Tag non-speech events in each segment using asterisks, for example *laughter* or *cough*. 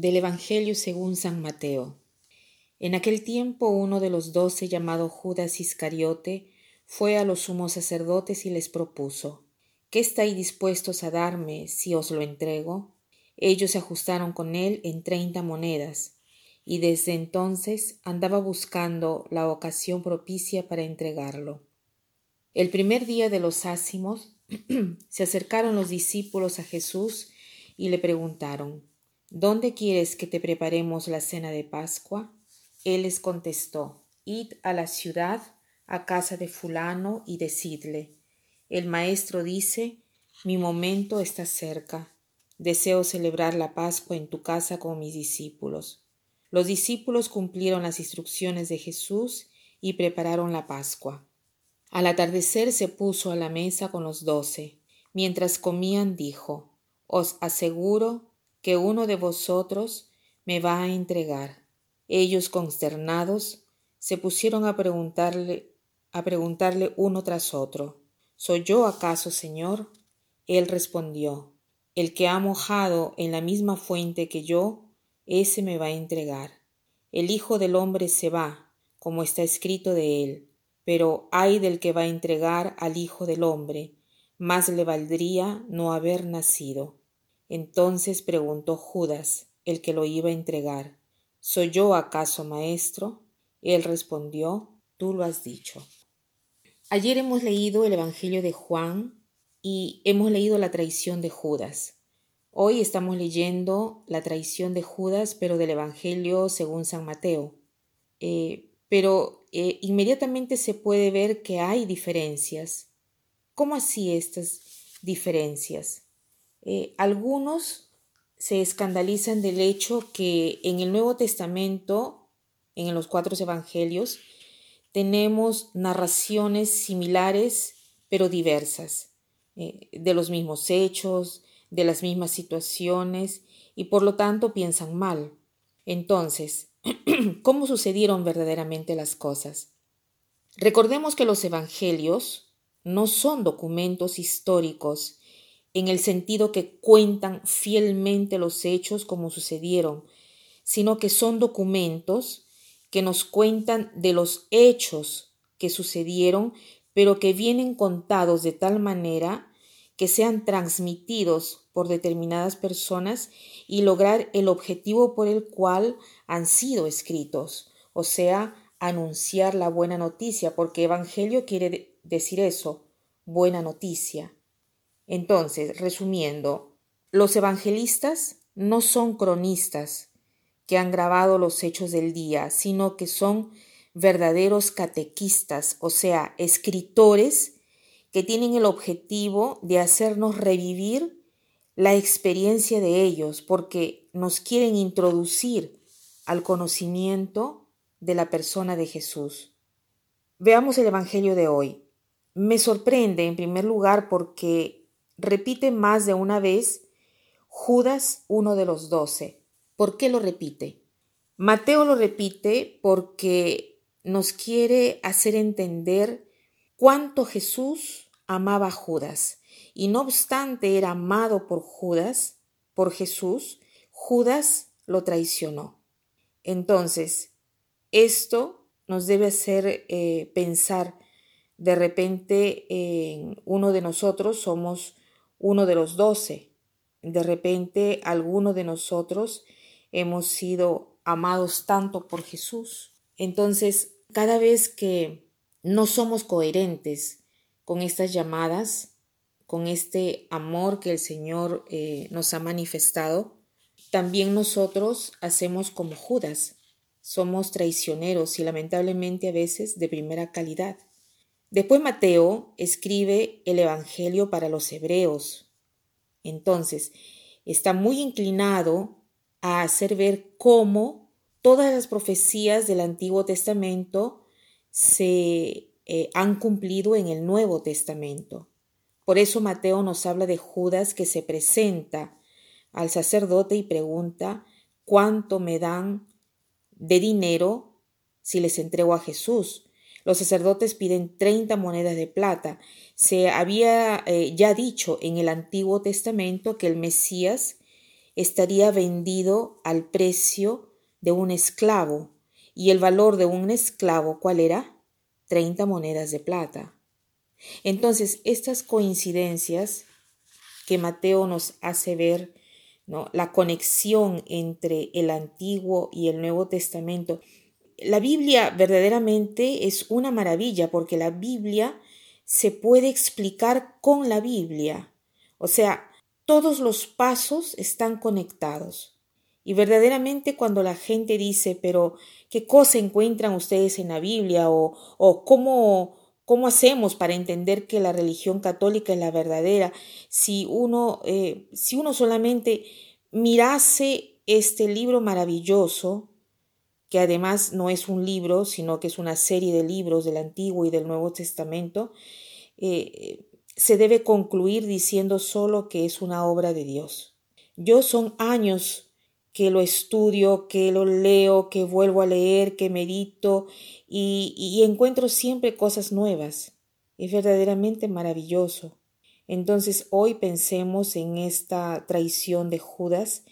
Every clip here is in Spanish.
Del Evangelio según San Mateo. En aquel tiempo uno de los doce, llamado Judas Iscariote, fue a los sumos sacerdotes y les propuso ¿Qué estáis dispuestos a darme si os lo entrego? Ellos se ajustaron con él en treinta monedas, y desde entonces andaba buscando la ocasión propicia para entregarlo. El primer día de los ácimos *clears throat* se acercaron los discípulos a Jesús y le preguntaron ¿Dónde quieres que te preparemos la cena de Pascua? Él les contestó, Id a la ciudad, a casa de fulano, y decidle, el maestro dice, mi momento está cerca, deseo celebrar la Pascua en tu casa con mis discípulos. Los discípulos cumplieron las instrucciones de Jesús y prepararon la Pascua. Al atardecer se puso a la mesa con los doce. Mientras comían dijo, Os aseguro que uno de vosotros me va a entregar. Ellos, consternados, se pusieron a preguntarle, a preguntarle uno tras otro, ¿Soy yo acaso, Señor? Él respondió, El que ha mojado en la misma fuente que yo, ese me va a entregar. El Hijo del hombre se va, como está escrito de él, pero ay del que va a entregar al Hijo del hombre, más le valdría no haber nacido. Entonces preguntó Judas, el que lo iba a entregar, ¿Soy yo acaso maestro? Él respondió, Tú lo has dicho. Ayer hemos leído el Evangelio de Juan y hemos leído la traición de Judas. Hoy estamos leyendo la traición de Judas, pero del Evangelio según San Mateo. Eh, pero eh, inmediatamente se puede ver que hay diferencias. ¿Cómo así estas diferencias? Eh, algunos se escandalizan del hecho que en el Nuevo Testamento, en los cuatro evangelios, tenemos narraciones similares pero diversas, eh, de los mismos hechos, de las mismas situaciones, y por lo tanto piensan mal. Entonces, *clears throat* ¿cómo sucedieron verdaderamente las cosas? Recordemos que los evangelios no son documentos históricos en el sentido que cuentan fielmente los hechos como sucedieron, sino que son documentos que nos cuentan de los hechos que sucedieron, pero que vienen contados de tal manera que sean transmitidos por determinadas personas y lograr el objetivo por el cual han sido escritos, o sea, anunciar la buena noticia, porque Evangelio quiere decir eso, buena noticia. Entonces, resumiendo, los evangelistas no son cronistas que han grabado los hechos del día, sino que son verdaderos catequistas, o sea, escritores que tienen el objetivo de hacernos revivir la experiencia de ellos, porque nos quieren introducir al conocimiento de la persona de Jesús. Veamos el Evangelio de hoy. Me sorprende en primer lugar porque repite más de una vez Judas, uno de los doce. ¿Por qué lo repite? Mateo lo repite porque nos quiere hacer entender cuánto Jesús amaba a Judas. Y no obstante era amado por Judas, por Jesús, Judas lo traicionó. Entonces, esto nos debe hacer eh, pensar de repente en uno de nosotros somos uno de los doce. De repente alguno de nosotros hemos sido amados tanto por Jesús. Entonces, cada vez que no somos coherentes con estas llamadas, con este amor que el Señor eh, nos ha manifestado, también nosotros hacemos como Judas. Somos traicioneros y lamentablemente a veces de primera calidad. Después Mateo escribe el Evangelio para los hebreos. Entonces, está muy inclinado a hacer ver cómo todas las profecías del Antiguo Testamento se eh, han cumplido en el Nuevo Testamento. Por eso Mateo nos habla de Judas que se presenta al sacerdote y pregunta cuánto me dan de dinero si les entrego a Jesús. Los sacerdotes piden 30 monedas de plata. Se había eh, ya dicho en el Antiguo Testamento que el Mesías estaría vendido al precio de un esclavo. ¿Y el valor de un esclavo cuál era? 30 monedas de plata. Entonces, estas coincidencias que Mateo nos hace ver, ¿no? la conexión entre el Antiguo y el Nuevo Testamento, la Biblia verdaderamente es una maravilla porque la Biblia se puede explicar con la Biblia. O sea, todos los pasos están conectados. Y verdaderamente cuando la gente dice, pero ¿qué cosa encuentran ustedes en la Biblia? o, cómo, ¿Cómo hacemos para entender que la religión católica es la verdadera si uno, eh, si uno solamente mirase este libro maravilloso, que además no es un libro, sino que es una serie de libros del Antiguo y del Nuevo Testamento, eh, se debe concluir diciendo solo que es una obra de Dios. Yo son años que lo estudio, que lo leo, que vuelvo a leer, que medito y, encuentro siempre cosas nuevas. Es verdaderamente maravilloso. Entonces hoy pensemos en esta traición de Judas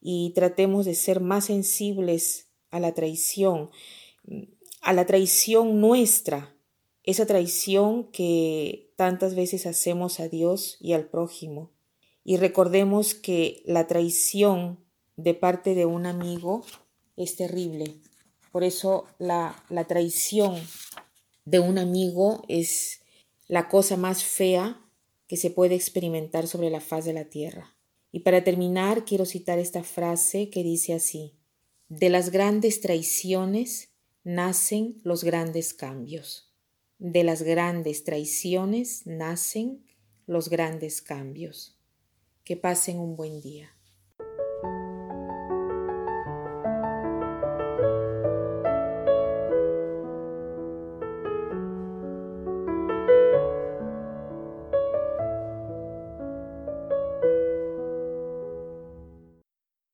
y tratemos de ser más sensibles a la traición, a la traición nuestra, esa traición que tantas veces hacemos a Dios y al prójimo. Y recordemos que la traición de parte de un amigo es terrible. Por eso la, la traición de un amigo es la cosa más fea que se puede experimentar sobre la faz de la tierra. Y para terminar, quiero citar esta frase que dice así, de las grandes traiciones nacen los grandes cambios. De las grandes traiciones nacen los grandes cambios. Que pasen un buen día.